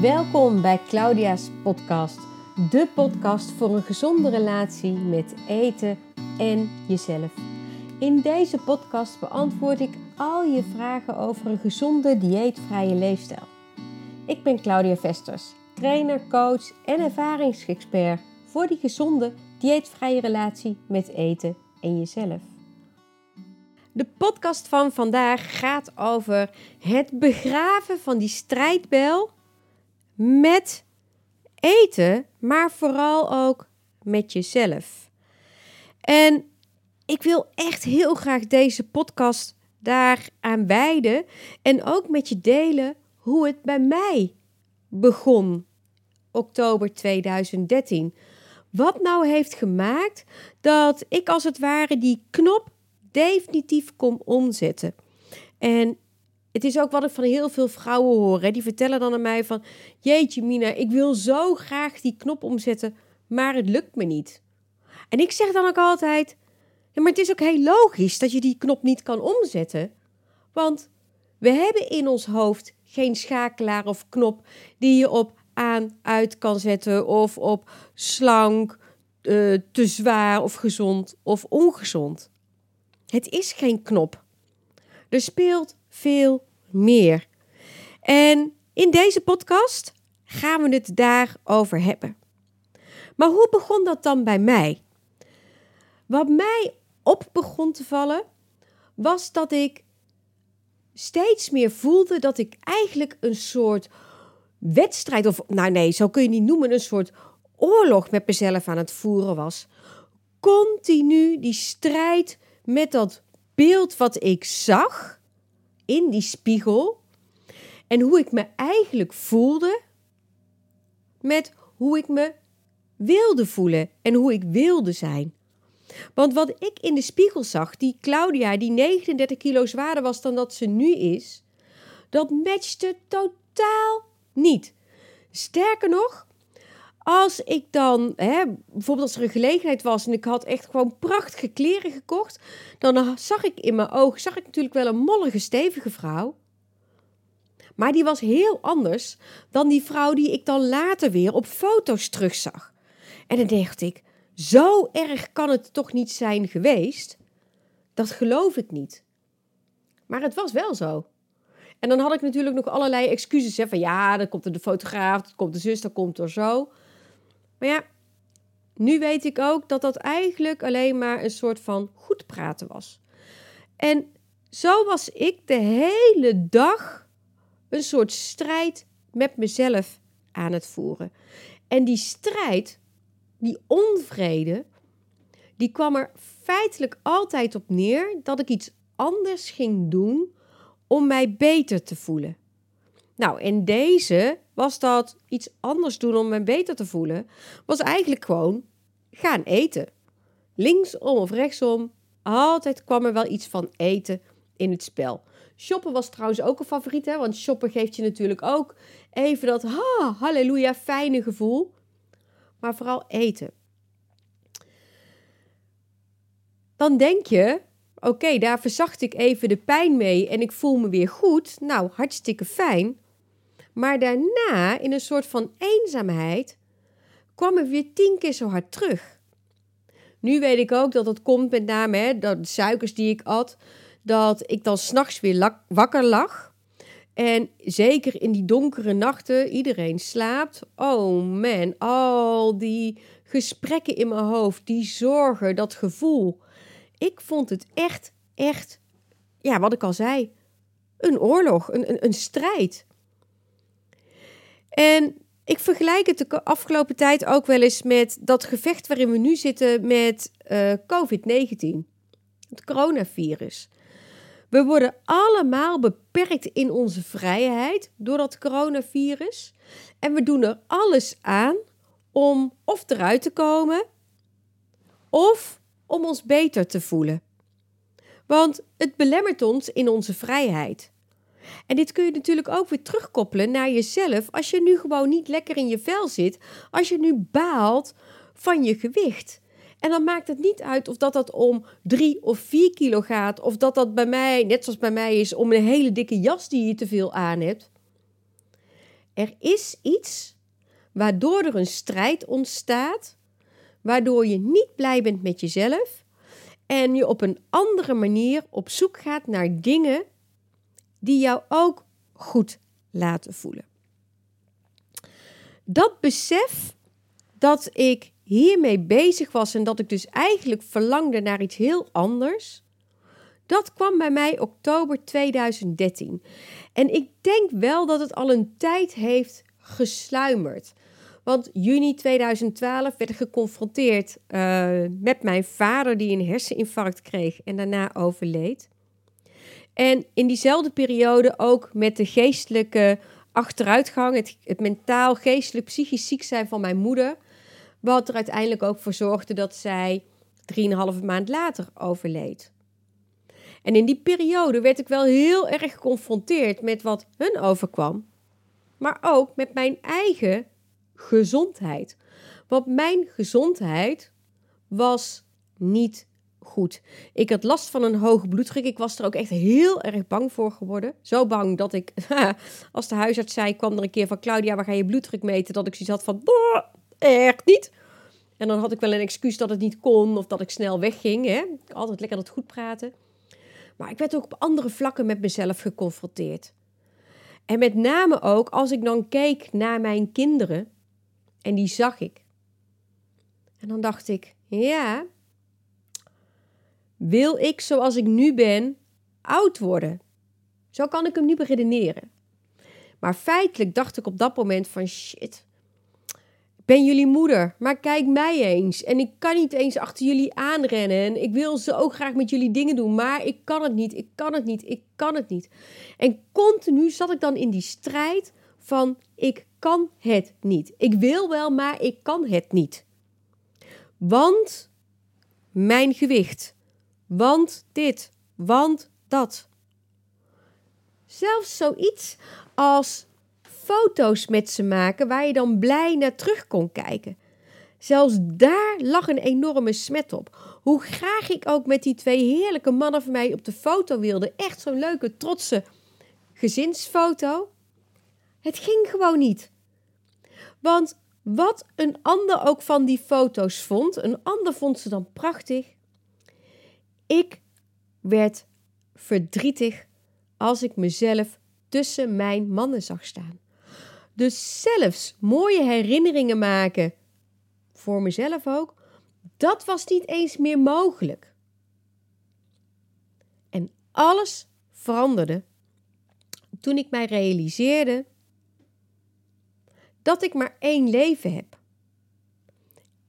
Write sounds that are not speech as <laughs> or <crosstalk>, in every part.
Welkom bij Claudia's podcast, de podcast voor een gezonde relatie met eten en jezelf. In deze podcast beantwoord ik al je vragen over een gezonde dieetvrije leefstijl. Ik ben Claudia Vesters, trainer, coach en ervaringsexpert voor die gezonde dieetvrije relatie met eten en jezelf. De podcast van vandaag gaat over het begraven van die strijdbel met eten, maar vooral ook met jezelf. En ik wil echt heel graag deze podcast daaraan wijden en ook met je delen hoe het bij mij begon, oktober 2013. Wat nou heeft gemaakt dat ik als het ware die knop definitief kon omzetten. En het is ook wat ik van heel veel vrouwen hoor. Hè. Die vertellen dan aan mij van... Jeetje Mina, ik wil zo graag die knop omzetten, maar het lukt me niet. En ik zeg dan ook altijd... Ja, maar het is ook heel logisch dat je die knop niet kan omzetten. Want we hebben in ons hoofd geen schakelaar of knop die je op aan, uit kan zetten of op slank, uh, te zwaar of gezond of ongezond. Het is geen knop. Er speelt veel meer. En in deze podcast gaan we het daarover hebben. Maar hoe begon dat dan bij mij? Wat mij op begon te vallen, was dat ik steeds meer voelde dat ik eigenlijk een soort wedstrijd, of nou nee, zo kun je niet noemen, een soort oorlog met mezelf aan het voeren was. Continu die strijd met dat beeld wat ik zag in die spiegel en hoe ik me eigenlijk voelde met hoe ik me wilde voelen en hoe ik wilde zijn. Want wat ik in de spiegel zag, die Claudia, die 39 kilo zwaarder was dan dat ze nu is, dat matchte totaal niet. Sterker nog, als ik dan, hè, bijvoorbeeld als er een gelegenheid was en ik had echt gewoon prachtige kleren gekocht, dan zag ik in mijn ogen, zag ik natuurlijk wel een mollige, stevige vrouw. Maar die was heel anders dan die vrouw die ik dan later weer op foto's terugzag. En dan dacht ik, zo erg kan het toch niet zijn geweest? Dat geloof ik niet. Maar het was wel zo. En dan had ik natuurlijk nog allerlei excuses. Hè, van ja, dan komt er de fotograaf, dan komt de zus, dan komt er zo. Maar ja, nu weet ik ook dat dat eigenlijk alleen maar een soort van goed praten was. En zo was ik de hele dag een soort strijd met mezelf aan het voeren. En die strijd, die onvrede, die kwam er feitelijk altijd op neer dat ik iets anders ging doen om mij beter te voelen. Nou, in deze was dat iets anders doen om mij beter te voelen, was eigenlijk gewoon gaan eten. Linksom of rechtsom, altijd kwam er wel iets van eten in het spel. Shoppen was trouwens ook een favoriet, hè? want shoppen geeft je natuurlijk ook even dat ha, halleluja, fijne gevoel. Maar vooral eten. Dan denk je, oké, daar verzacht ik even de pijn mee en ik voel me weer goed. Nou, hartstikke fijn. Maar daarna, in een soort van eenzaamheid, kwam ik weer tien keer zo hard terug. Nu weet ik ook dat het komt met name dat de suikers die ik at, dat ik dan s'nachts weer wakker lag. En zeker in die donkere nachten, iedereen slaapt. Oh man, al die gesprekken in mijn hoofd, die zorgen, dat gevoel. Ik vond het echt, echt, ja, wat ik al zei, een oorlog, een, een, een strijd. En ik vergelijk het de afgelopen tijd ook wel eens met dat gevecht waarin we nu zitten met uh, COVID-19, het coronavirus. We worden allemaal beperkt in onze vrijheid door dat coronavirus. En we doen er alles aan om of eruit te komen of om ons beter te voelen. Want het belemmert ons in onze vrijheid. En dit kun je natuurlijk ook weer terugkoppelen naar jezelf als je nu gewoon niet lekker in je vel zit, als je nu baalt van je gewicht. En dan maakt het niet uit of dat dat om drie of vier kilo gaat, of dat dat bij mij, net zoals bij mij is, om een hele dikke jas die je te veel aan hebt. Er is iets waardoor er een strijd ontstaat, waardoor je niet blij bent met jezelf en je op een andere manier op zoek gaat naar dingen die jou ook goed laten voelen. Dat besef dat ik hiermee bezig was en dat ik dus eigenlijk verlangde naar iets heel anders, dat kwam bij mij oktober 2013. En ik denk wel dat het al een tijd heeft gesluimerd. Want juni 2012 werd ik geconfronteerd uh, met mijn vader die een herseninfarct kreeg en daarna overleed. En in diezelfde periode ook met de geestelijke achteruitgang, het, mentaal, geestelijk, psychisch ziek zijn van mijn moeder. Wat er uiteindelijk ook voor zorgde dat zij drieënhalve maand later overleed. En in die periode werd ik wel heel erg geconfronteerd met wat hun overkwam, maar ook met mijn eigen gezondheid. Want mijn gezondheid was niet goed. Ik had last van een hoge bloeddruk. Ik was er ook echt heel erg bang voor geworden. Zo bang dat ik, <laughs> als de huisarts zei, kwam er een keer van Claudia, waar ga je bloeddruk meten? Dat ik zoiets had van, echt niet. En dan had ik wel een excuus dat het niet kon of dat ik snel wegging. Hè? Altijd lekker dat goed praten. Maar ik werd ook op andere vlakken met mezelf geconfronteerd. En met name ook als ik dan keek naar mijn kinderen en die zag ik. En dan dacht ik, ja, wil ik zoals ik nu ben oud worden? Zo kan ik hem nu beredeneren. Maar feitelijk dacht ik op dat moment van shit, ben jullie moeder, maar kijk mij eens. En ik kan niet eens achter jullie aanrennen. En ik wil zo graag met jullie dingen doen, maar ik kan het niet, ik kan het niet, ik kan het niet. En continu zat ik dan in die strijd van ik kan het niet. Ik wil wel, maar ik kan het niet. Want mijn gewicht. Want dit. Want dat. Zelfs zoiets als foto's met ze maken waar je dan blij naar terug kon kijken. Zelfs daar lag een enorme smet op. Hoe graag ik ook met die twee heerlijke mannen van mij op de foto wilde. Echt zo'n leuke, trotse gezinsfoto. Het ging gewoon niet. Want wat een ander ook van die foto's vond, een ander vond ze dan prachtig. Ik werd verdrietig als ik mezelf tussen mijn mannen zag staan. Dus zelfs mooie herinneringen maken, voor mezelf ook, dat was niet eens meer mogelijk. En alles veranderde toen ik mij realiseerde dat ik maar één leven heb.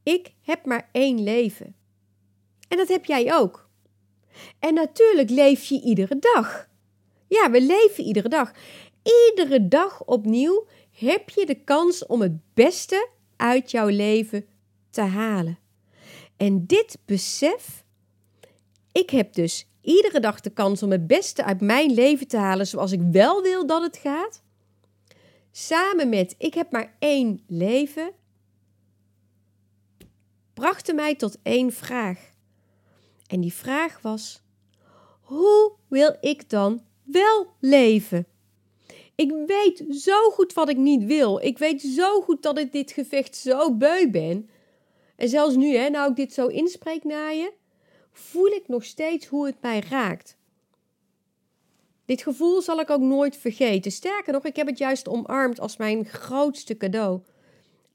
Ik heb maar één leven. En dat heb jij ook. En natuurlijk leef je iedere dag. Ja, we leven iedere dag. Iedere dag opnieuw heb je de kans om het beste uit jouw leven te halen. En dit besef, ik heb dus iedere dag de kans om het beste uit mijn leven te halen zoals ik wel wil dat het gaat. Samen met ik heb maar één leven, brachten mij tot één vraag. En die vraag was: hoe wil ik dan wel leven? Ik weet zo goed wat ik niet wil. Ik weet zo goed dat ik dit gevecht zo beu ben. En zelfs nu, hè, nou ik dit zo inspreek naar je, voel ik nog steeds hoe het mij raakt. Dit gevoel zal ik ook nooit vergeten. Sterker nog, ik heb het juist omarmd als mijn grootste cadeau.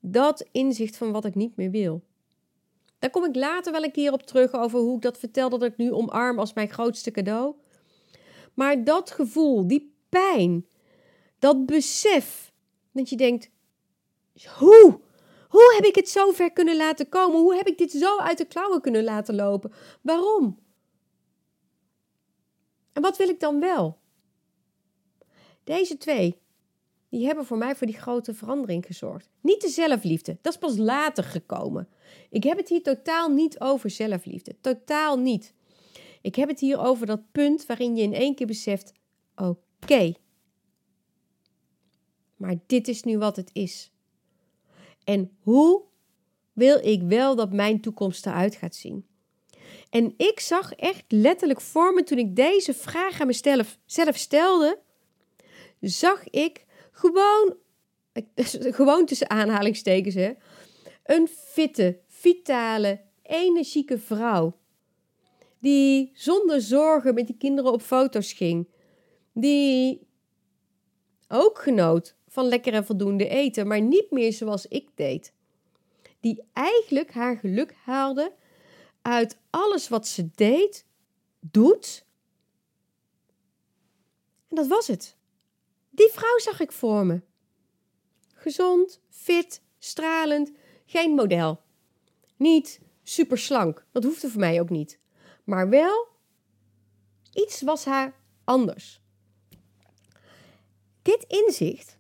Dat inzicht van wat ik niet meer wil. Daar kom ik later wel een keer op terug over hoe ik dat vertel dat ik nu omarm als mijn grootste cadeau. Maar dat gevoel, die pijn, dat besef dat je denkt: hoe? Hoe heb ik het zo ver kunnen laten komen? Hoe heb ik dit zo uit de klauwen kunnen laten lopen? Waarom? En wat wil ik dan wel? Deze twee, die hebben voor mij voor die grote verandering gezorgd. Niet de zelfliefde, dat is pas later gekomen. Ik heb het hier totaal niet over zelfliefde. Totaal niet. Ik heb het hier over dat punt waarin je in één keer beseft: oké, maar dit is nu wat het is. En hoe wil ik wel dat mijn toekomst eruit gaat zien? En ik zag echt letterlijk voor me toen ik deze vraag aan mezelf zelf stelde, zag ik gewoon <laughs> gewoon tussen aanhalingstekens, hè, een fitte, vitale, energieke vrouw. Die zonder zorgen met die kinderen op foto's ging. Die ook genoot van lekker en voldoende eten, maar niet meer zoals ik deed. Die eigenlijk haar geluk haalde uit alles wat ze deed, doet. En dat was het. Die vrouw zag ik voor me. Gezond, fit, stralend, geen model. Niet super slank, dat hoefde voor mij ook niet. Maar wel, iets was haar anders. Dit inzicht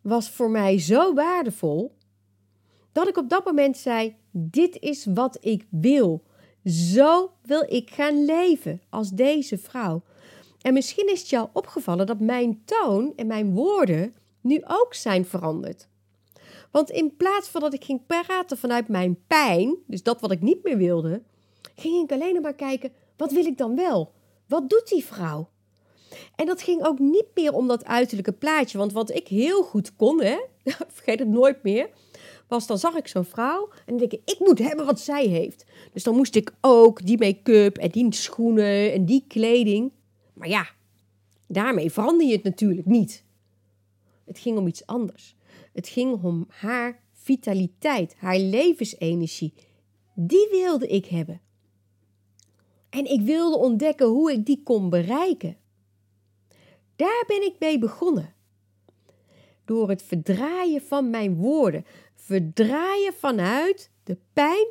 was voor mij zo waardevol dat ik op dat moment zei: Dit is wat ik wil. Zo wil ik gaan leven als deze vrouw. En misschien is het jou opgevallen dat mijn toon en mijn woorden nu ook zijn veranderd. Want in plaats van dat ik ging praten vanuit mijn pijn, dus dat wat ik niet meer wilde, ging ik alleen maar kijken: wat wil ik dan wel? Wat doet die vrouw? En dat ging ook niet meer om dat uiterlijke plaatje. Want wat ik heel goed kon, hè, <laughs> vergeet het nooit meer, was dan zag ik zo'n vrouw en dan denk ik, ik moet hebben wat zij heeft. Dus dan moest ik ook die make-up en die schoenen en die kleding. Maar ja, daarmee verander je het natuurlijk niet. Het ging om iets anders. Het ging om haar vitaliteit, haar levensenergie. Die wilde ik hebben. En ik wilde ontdekken hoe ik die kon bereiken. Daar ben ik mee begonnen. Door het verdraaien van mijn woorden. Verdraaien vanuit de pijn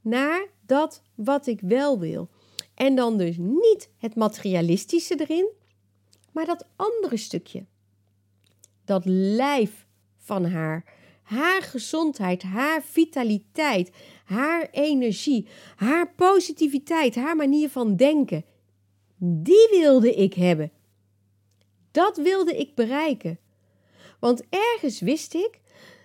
naar dat wat ik wel wil. En dan dus niet het materialistische erin, maar dat andere stukje. Dat lijf van haar. Haar gezondheid, haar vitaliteit, haar energie, haar positiviteit, haar manier van denken. Die wilde ik hebben. Dat wilde ik bereiken. Want ergens wist ik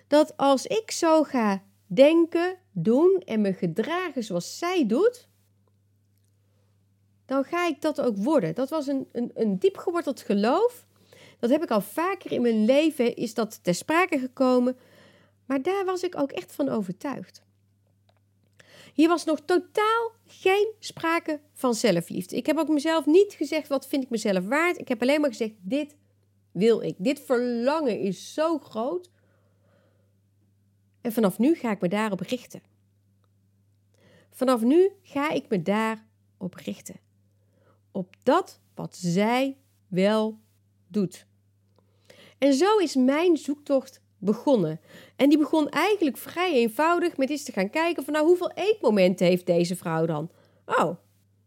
dat als ik zo ga denken, doen en me gedragen zoals zij doet, dan ga ik dat ook worden. Dat was een, een, een diep geworteld geloof. Dat heb ik al vaker in mijn leven, is dat ter sprake gekomen. Maar daar was ik ook echt van overtuigd. Hier was nog totaal geen sprake van zelfliefde. Ik heb ook mezelf niet gezegd wat vind ik mezelf waard. Ik heb alleen maar gezegd dit wil ik. Dit verlangen is zo groot. En vanaf nu ga ik me daarop richten. Vanaf nu ga ik me daarop richten. Op dat wat zij wel doet. En zo is mijn zoektocht begonnen. En die begon eigenlijk vrij eenvoudig met eens te gaan kijken van nou hoeveel eetmomenten heeft deze vrouw dan? Oh,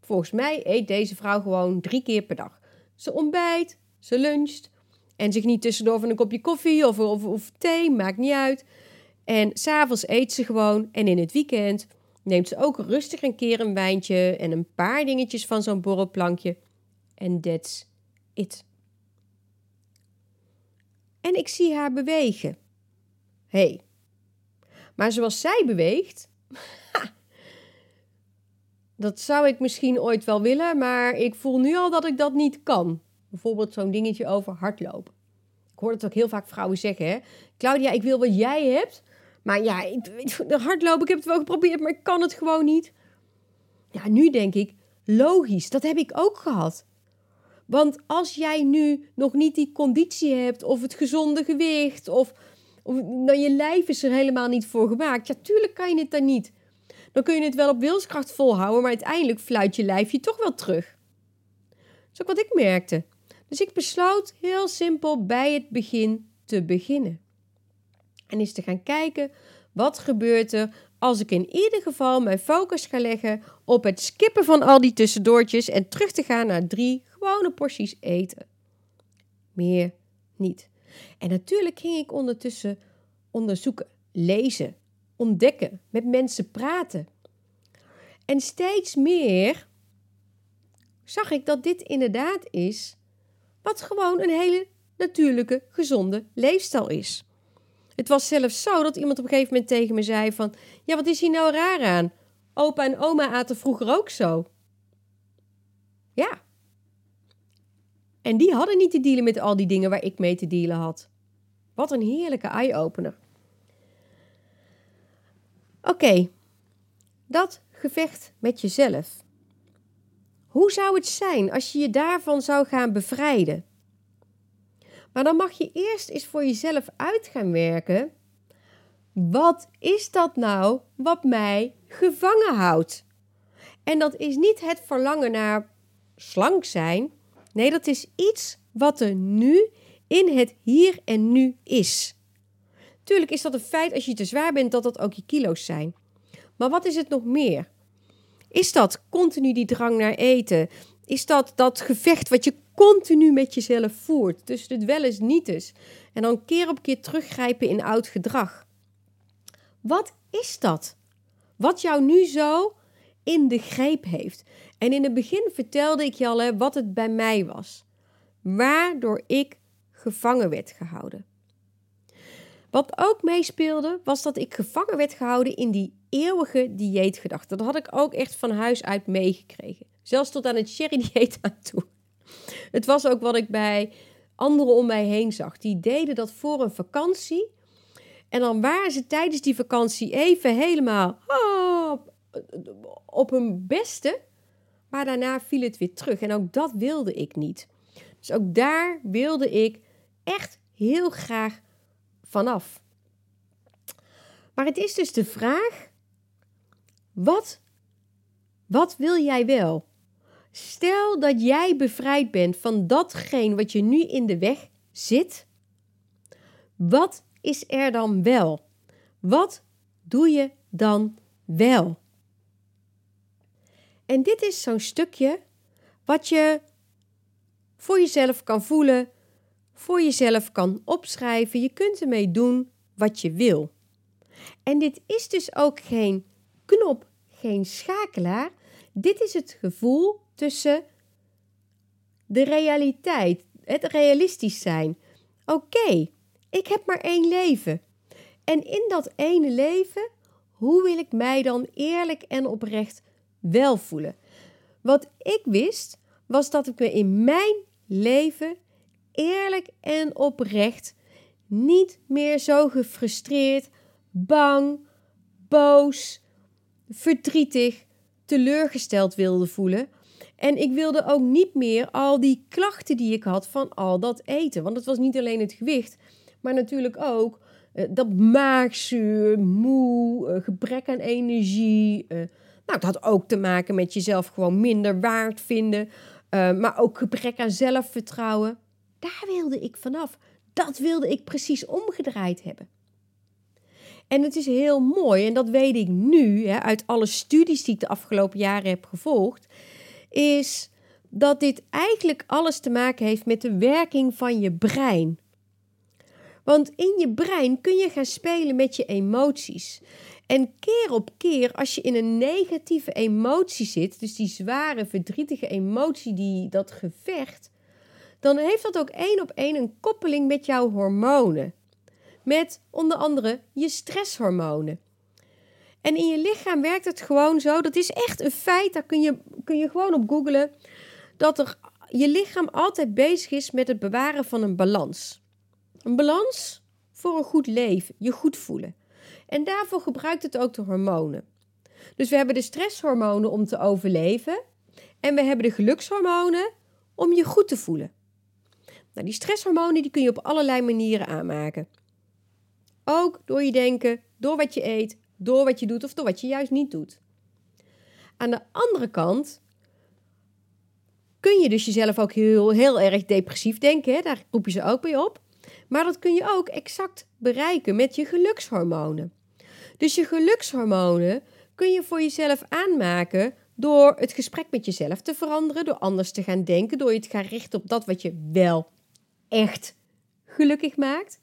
volgens mij eet deze vrouw gewoon drie keer per dag. Ze ontbijt, ze luncht en zich niet tussendoor van een kopje koffie of, of, of thee, maakt niet uit. En s'avonds eet ze gewoon en in het weekend neemt ze ook rustig een keer een wijntje en een paar dingetjes van zo'n borrelplankje. En that's it. En ik zie haar bewegen hey. Maar zoals zij beweegt, dat zou ik misschien ooit wel willen, maar ik voel nu al dat ik dat niet kan. Bijvoorbeeld zo'n dingetje over hardlopen. Ik hoor het ook heel vaak vrouwen zeggen, hè. Claudia, ik wil wat jij hebt, maar ja, hardlopen, ik heb het wel geprobeerd, maar ik kan het gewoon niet. Ja, nu denk ik, logisch, dat heb ik ook gehad. Want als jij nu nog niet die conditie hebt, of het gezonde gewicht, of nou, je lijf is er helemaal niet voor gemaakt. Ja, tuurlijk kan je het dan niet. Dan kun je het wel op wilskracht volhouden, maar uiteindelijk fluit je lijf je toch wel terug. Dat is ook wat ik merkte. Dus ik besloot heel simpel bij het begin te beginnen. En eens te gaan kijken wat gebeurt er als ik in ieder geval mijn focus ga leggen op het skippen van al die tussendoortjes en terug te gaan naar drie gewone porties eten. Meer niet. En natuurlijk ging ik ondertussen onderzoeken, lezen, ontdekken, met mensen praten. En steeds meer zag ik dat dit inderdaad is wat gewoon een hele natuurlijke, gezonde leefstijl is. Het was zelfs zo dat iemand op een gegeven moment tegen me zei van... Ja, wat is hier nou raar aan? Opa en oma aten vroeger ook zo. Ja, en die hadden niet te dealen met al die dingen waar ik mee te dealen had. Wat een heerlijke eye-opener. Oké, dat gevecht met jezelf. Hoe zou het zijn als je je daarvan zou gaan bevrijden? Maar dan mag je eerst eens voor jezelf uit gaan werken. Wat is dat nou wat mij gevangen houdt? En dat is niet het verlangen naar slank zijn. Nee, dat is iets wat er nu in het hier en nu is. Tuurlijk is dat een feit als je te zwaar bent dat dat ook je kilo's zijn. Maar wat is het nog meer? Is dat continu die drang naar eten? Is dat dat gevecht wat je continu met jezelf voert tussen het wel eens niet eens en dan keer op keer teruggrijpen in oud gedrag? Wat is dat? Wat jou nu zo in de greep heeft. En in het begin vertelde ik je al hè, wat het bij mij was. Waardoor ik gevangen werd gehouden. Wat ook meespeelde, was dat ik gevangen werd gehouden in die eeuwige dieetgedachte. Dat had ik ook echt van huis uit meegekregen. Zelfs tot aan het sherry-dieet <laughs> aan toe. Het was ook wat ik bij anderen om mij heen zag. Die deden dat voor een vakantie. En dan waren ze tijdens die vakantie even helemaal oh, op hun beste. Maar daarna viel het weer terug. En ook dat wilde ik niet. Dus ook daar wilde ik echt heel graag vanaf. Maar het is dus de vraag: wat, wat wil jij wel? Stel dat jij bevrijd bent van datgene wat je nu in de weg zit. Wat is er dan wel? Wat doe je dan wel? En dit is zo'n stukje wat je voor jezelf kan voelen, voor jezelf kan opschrijven. Je kunt ermee doen wat je wil. En dit is dus ook geen knop, geen schakelaar. Dit is het gevoel tussen de realiteit, het realistisch zijn. Oké, ik heb maar één leven. En in dat ene leven, hoe wil ik mij dan eerlijk en oprecht wel voelen? Wat ik wist, was dat ik me in mijn leven eerlijk en oprecht niet meer zo gefrustreerd, bang, boos, verdrietig, teleurgesteld wilde voelen. En ik wilde ook niet meer al die klachten die ik had van al dat eten. Want het was niet alleen het gewicht, maar natuurlijk ook uh, dat maagzuur, moe, uh, gebrek aan energie. Uh, nou, het had ook te maken met jezelf gewoon minder waard vinden. maar ook gebrek aan zelfvertrouwen. Daar wilde ik vanaf. Dat wilde ik precies omgedraaid hebben. En het is heel mooi, en dat weet ik nu hè, uit alle studies die ik de afgelopen jaren heb gevolgd, is dat dit eigenlijk alles te maken heeft met de werking van je brein. Want in je brein kun je gaan spelen met je emoties. En keer op keer, als je in een negatieve emotie zit, dus die zware, verdrietige emotie, die, dat gevecht, dan heeft dat ook één op één een koppeling met jouw hormonen. Met onder andere je stresshormonen. En in je lichaam werkt het gewoon zo, dat is echt een feit, daar kun je, kun je gewoon op googlen, dat er, je lichaam altijd bezig is met het bewaren van een balans. Een balans voor een goed leven, je goed voelen. En daarvoor gebruikt het ook de hormonen. Dus we hebben de stresshormonen om te overleven en we hebben de gelukshormonen om je goed te voelen. Nou, die stresshormonen die kun je op allerlei manieren aanmaken. Ook door je denken, door wat je eet, door wat je doet of door wat je juist niet doet. Aan de andere kant kun je dus jezelf ook heel, heel erg depressief denken. Hè? Daar roep je ze ook bij op. Maar dat kun je ook exact bereiken met je gelukshormonen. Dus je gelukshormonen kun je voor jezelf aanmaken door het gesprek met jezelf te veranderen, door anders te gaan denken, door je te gaan richten op dat wat je wel echt gelukkig maakt.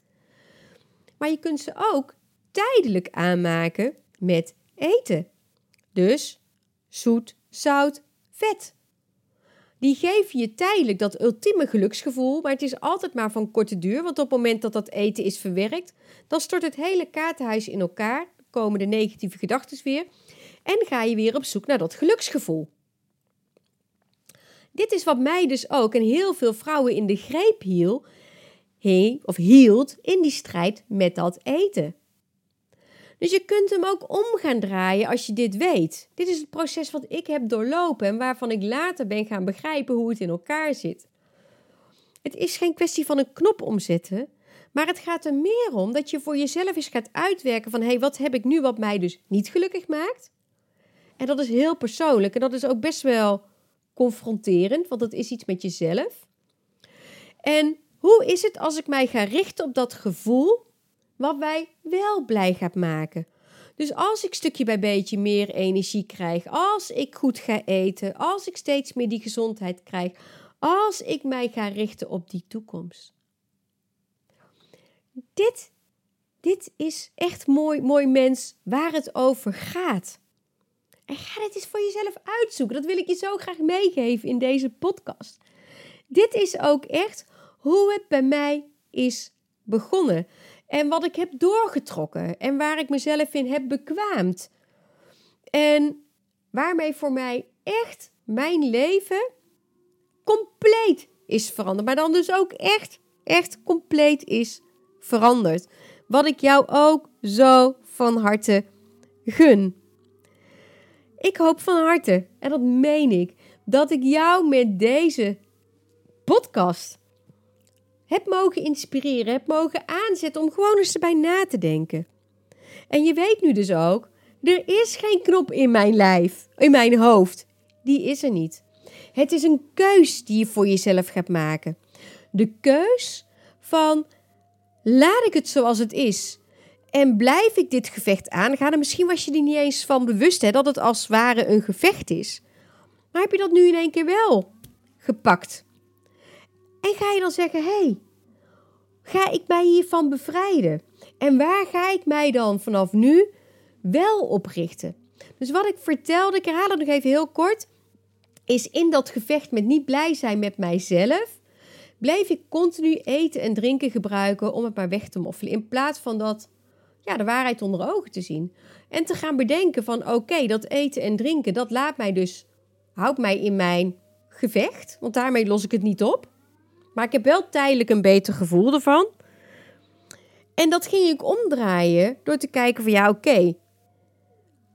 Maar je kunt ze ook tijdelijk aanmaken met eten. Dus zoet, zout, vet. Die geven je tijdelijk dat ultieme geluksgevoel, maar het is altijd maar van korte duur, want op het moment dat dat eten is verwerkt, dan stort het hele kaartenhuis in elkaar, komen de negatieve gedachten weer en ga je weer op zoek naar dat geluksgevoel. Dit is wat mij dus ook en heel veel vrouwen in de greep of hield in die strijd met dat eten. Dus je kunt hem ook om gaan draaien als je dit weet. Dit is het proces wat ik heb doorlopen en waarvan ik later ben gaan begrijpen hoe het in elkaar zit. Het is geen kwestie van een knop omzetten, maar het gaat er meer om dat je voor jezelf eens gaat uitwerken van hé, hey, wat heb ik nu wat mij dus niet gelukkig maakt? En dat is heel persoonlijk en dat is ook best wel confronterend, want dat is iets met jezelf. En hoe is het als ik mij ga richten op dat gevoel wat mij wel blij gaat maken? Dus als ik stukje bij beetje meer energie krijg, als ik goed ga eten, als ik steeds meer die gezondheid krijg, als ik mij ga richten op die toekomst. Dit, dit is echt mooi, mooi mens waar het over gaat. En ga dit eens voor jezelf uitzoeken. Dat wil ik je zo graag meegeven in deze podcast. Dit is ook echt hoe het bij mij is begonnen. En wat ik heb doorgetrokken. En waar ik mezelf in heb bekwaamd. En waarmee voor mij echt mijn leven compleet is veranderd. Maar dan dus ook echt, echt compleet is veranderd. Wat ik jou ook zo van harte gun. Ik hoop van harte, en dat meen ik, dat ik jou met deze podcast heb mogen inspireren, heb mogen aanzetten om gewoon eens erbij na te denken. En je weet nu dus ook, er is geen knop in mijn lijf, in mijn hoofd. Die is er niet. Het is een keus die je voor jezelf gaat maken. De keus van laat ik het zoals het is en blijf ik dit gevecht aangaan? En misschien was je er niet eens van bewust hè, dat het als het ware een gevecht is. Maar heb je dat nu in één keer wel gepakt? En ga je dan zeggen: hey, ga ik mij hiervan bevrijden? En waar ga ik mij dan vanaf nu wel op richten? Dus wat ik vertelde, ik herhaal het nog even heel kort, is in dat gevecht met niet blij zijn met mijzelf, bleef ik continu eten en drinken gebruiken om het maar weg te moffelen. In plaats van dat ja, de waarheid onder ogen te zien. En te gaan bedenken van oké, dat eten en drinken, dat laat mij dus, houdt mij in mijn gevecht. Want daarmee los ik het niet op. Maar ik heb wel tijdelijk een beter gevoel ervan. En dat ging ik omdraaien door te kijken van ja, oké.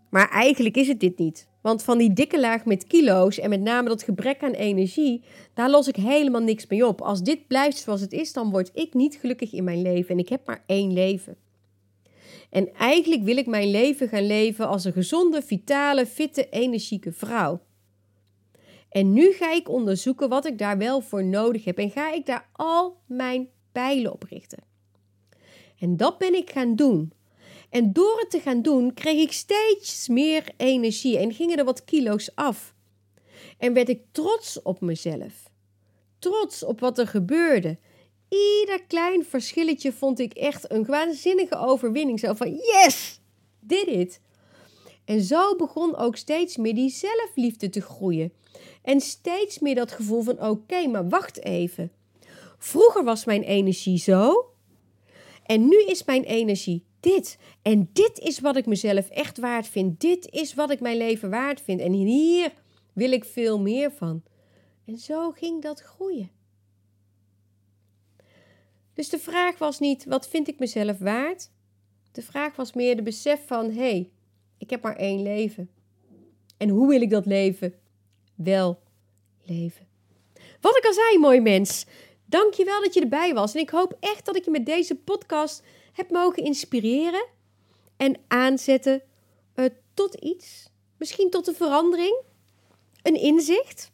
maar eigenlijk is het dit niet. Want van die dikke laag met kilo's en met name dat gebrek aan energie, daar los ik helemaal niks mee op. Als dit blijft zoals het is, dan word ik niet gelukkig in mijn leven. En ik heb maar één leven. En eigenlijk wil ik mijn leven gaan leven als een gezonde, vitale, fitte, energieke vrouw. En nu ga ik onderzoeken wat ik daar wel voor nodig heb en ga ik daar al mijn pijlen op richten. En dat ben ik gaan doen. En door het te gaan doen, kreeg ik steeds meer energie en gingen er wat kilo's af. En werd ik trots op mezelf. Trots op wat er gebeurde. Ieder klein verschilletje vond ik echt een waanzinnige overwinning. Zo van, yes, did it. En zo begon ook steeds meer die zelfliefde te groeien. En steeds meer dat gevoel van, oké, maar wacht even. Vroeger was mijn energie zo. En nu is mijn energie dit. En dit is wat ik mezelf echt waard vind. Dit is wat ik mijn leven waard vind. En hier wil ik veel meer van. En zo ging dat groeien. Dus de vraag was niet, wat vind ik mezelf waard? De vraag was meer de besef van, hé, hey, ik heb maar één leven. En hoe wil ik dat leven wel leven? Wat ik al zei, mooi mens. Dank je wel dat je erbij was. En ik hoop echt dat ik je met deze podcast heb mogen inspireren en aanzetten uh, tot iets. Misschien tot een verandering, een inzicht.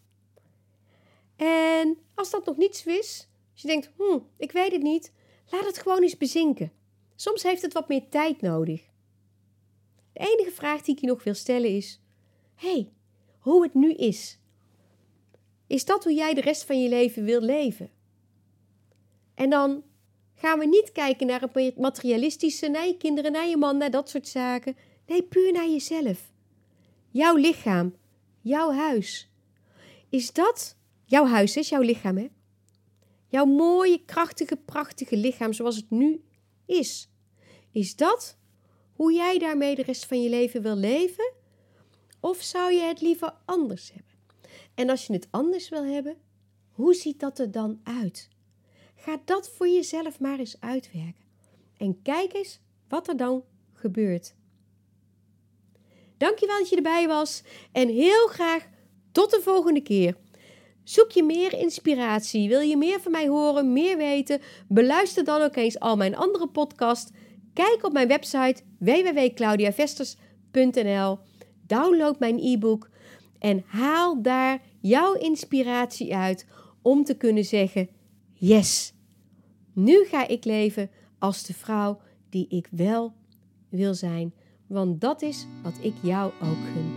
En als dat nog niets is, als je denkt, hm, ik weet het niet, laat het gewoon eens bezinken. Soms heeft het wat meer tijd nodig. De enige vraag die ik je nog wil stellen is: hey, hoe het nu is. Is dat hoe jij de rest van je leven wil leven? En dan gaan we niet kijken naar het materialistische, naar je kinderen, naar je man, naar dat soort zaken. Nee, puur naar jezelf. Jouw lichaam, jouw huis. Is dat jouw huis, is jouw lichaam, hè? Jouw mooie, krachtige, prachtige lichaam zoals het nu is. Is dat hoe jij daarmee de rest van je leven wil leven? Of zou je het liever anders hebben? En als je het anders wil hebben, hoe ziet dat er dan uit? Ga dat voor jezelf maar eens uitwerken. En kijk eens wat er dan gebeurt. Dankjewel dat je erbij was en heel graag tot de volgende keer. Zoek je meer inspiratie? Wil je meer van mij horen, meer weten? Beluister dan ook eens al mijn andere podcast. Kijk op mijn website www.claudiavesters.nl. Download mijn e-book en haal daar jouw inspiratie uit om te kunnen zeggen: Yes, nu ga ik leven als de vrouw die ik wel wil zijn, want dat is wat ik jou ook gun.